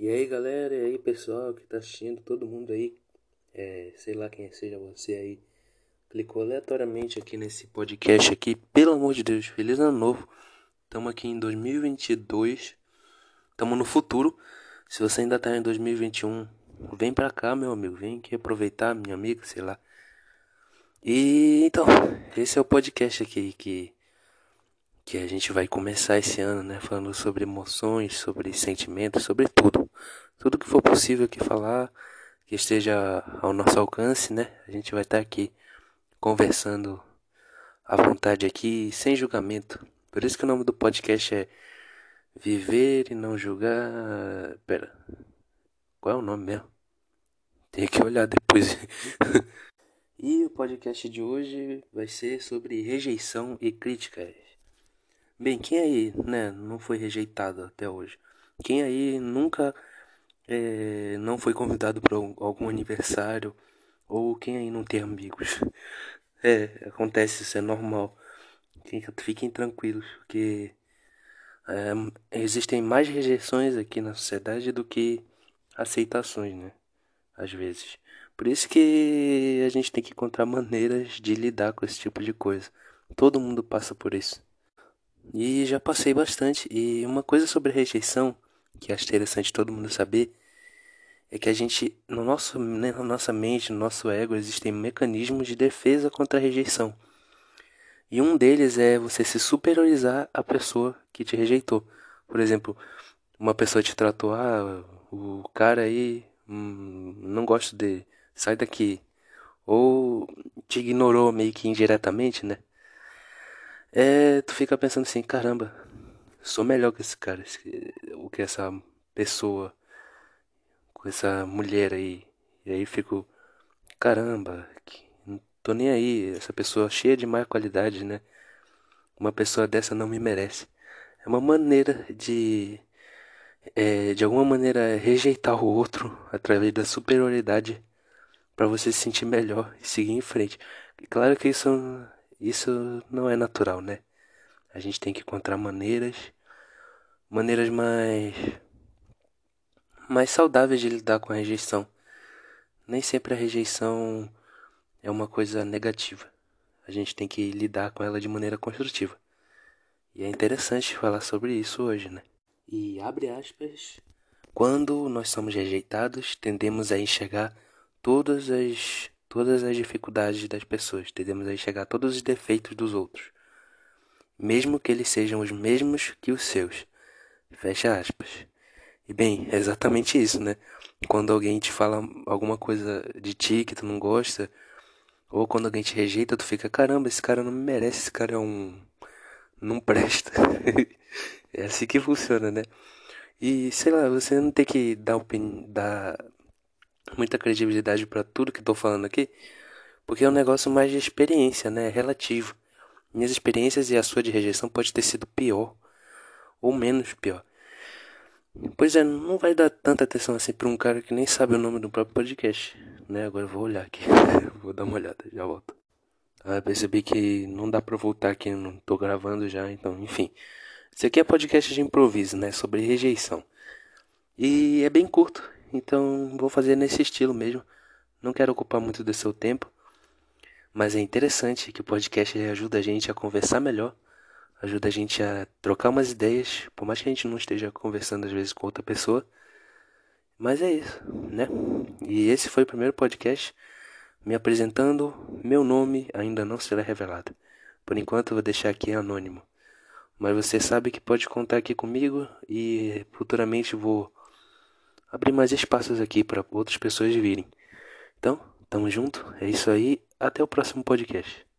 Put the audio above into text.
E aí galera, e aí pessoal que tá assistindo, todo mundo aí, é, sei lá quem seja você aí, clicou aleatoriamente aqui nesse podcast aqui, pelo amor de Deus, feliz ano novo, estamos aqui em 2022, estamos no futuro, se você ainda tá em 2021, vem pra cá meu amigo, vem aqui aproveitar, minha amiga, sei lá. E então, esse é o podcast aqui que que a gente vai começar esse ano, né, falando sobre emoções, sobre sentimentos, sobre tudo. Tudo que for possível aqui falar, que esteja ao nosso alcance, né? A gente vai estar aqui conversando à vontade aqui, sem julgamento. Por isso que o nome do podcast é Viver e não julgar. Pera. Qual é o nome mesmo? Tem que olhar depois. e o podcast de hoje vai ser sobre rejeição e críticas. Bem, quem aí, né, não foi rejeitado até hoje? Quem aí nunca é, não foi convidado para algum aniversário? Ou quem aí não tem amigos? É, acontece, isso é normal. Fiquem tranquilos, porque é, existem mais rejeições aqui na sociedade do que aceitações, né? Às vezes. Por isso que a gente tem que encontrar maneiras de lidar com esse tipo de coisa. Todo mundo passa por isso. E já passei bastante. E uma coisa sobre rejeição, que acho interessante todo mundo saber, é que a gente, no nosso, né, na nossa mente, no nosso ego, existem mecanismos de defesa contra a rejeição. E um deles é você se superiorizar à pessoa que te rejeitou. Por exemplo, uma pessoa te tratou, ah, o cara aí, hum, não gosto dele, sai daqui. Ou te ignorou meio que indiretamente, né? é, tu fica pensando assim, caramba, sou melhor que esse cara, o que essa pessoa, com essa mulher aí. E aí fico, caramba, não tô nem aí, essa pessoa cheia de má qualidade, né? Uma pessoa dessa não me merece. É uma maneira de, é, de alguma maneira, rejeitar o outro através da superioridade para você se sentir melhor e seguir em frente. E claro que isso isso não é natural, né? A gente tem que encontrar maneiras, maneiras mais mais saudáveis de lidar com a rejeição. Nem sempre a rejeição é uma coisa negativa. A gente tem que lidar com ela de maneira construtiva. E é interessante falar sobre isso hoje, né? E abre aspas, quando nós somos rejeitados, tendemos a enxergar todas as todas as dificuldades das pessoas, tendemos a enxergar todos os defeitos dos outros, mesmo que eles sejam os mesmos que os seus. Fecha aspas. E bem, é exatamente isso, né? Quando alguém te fala alguma coisa de ti que tu não gosta, ou quando alguém te rejeita, tu fica, caramba, esse cara não me merece, esse cara é um. não presta. é assim que funciona, né? E sei lá, você não tem que dar, opini... dar muita credibilidade para tudo que estou falando aqui, porque é um negócio mais de experiência, né? É relativo. Minhas experiências e a sua de rejeição pode ter sido pior ou menos pior. Pois é, não vai dar tanta atenção assim para um cara que nem sabe o nome do próprio podcast, né? Agora eu vou olhar aqui, vou dar uma olhada, já volto. Ah, percebi que não dá para voltar aqui, não tô gravando já, então, enfim. Isso aqui é podcast de improviso, né? Sobre rejeição. E é bem curto, então vou fazer nesse estilo mesmo. Não quero ocupar muito do seu tempo, mas é interessante que o podcast ajuda a gente a conversar melhor, ajuda a gente a trocar umas ideias, por mais que a gente não esteja conversando às vezes com outra pessoa. Mas é isso, né? E esse foi o primeiro podcast me apresentando. Meu nome ainda não será revelado. Por enquanto vou deixar aqui anônimo. Mas você sabe que pode contar aqui comigo e futuramente vou abrir mais espaços aqui para outras pessoas virem. Então, tamo junto, é isso aí, até o próximo podcast.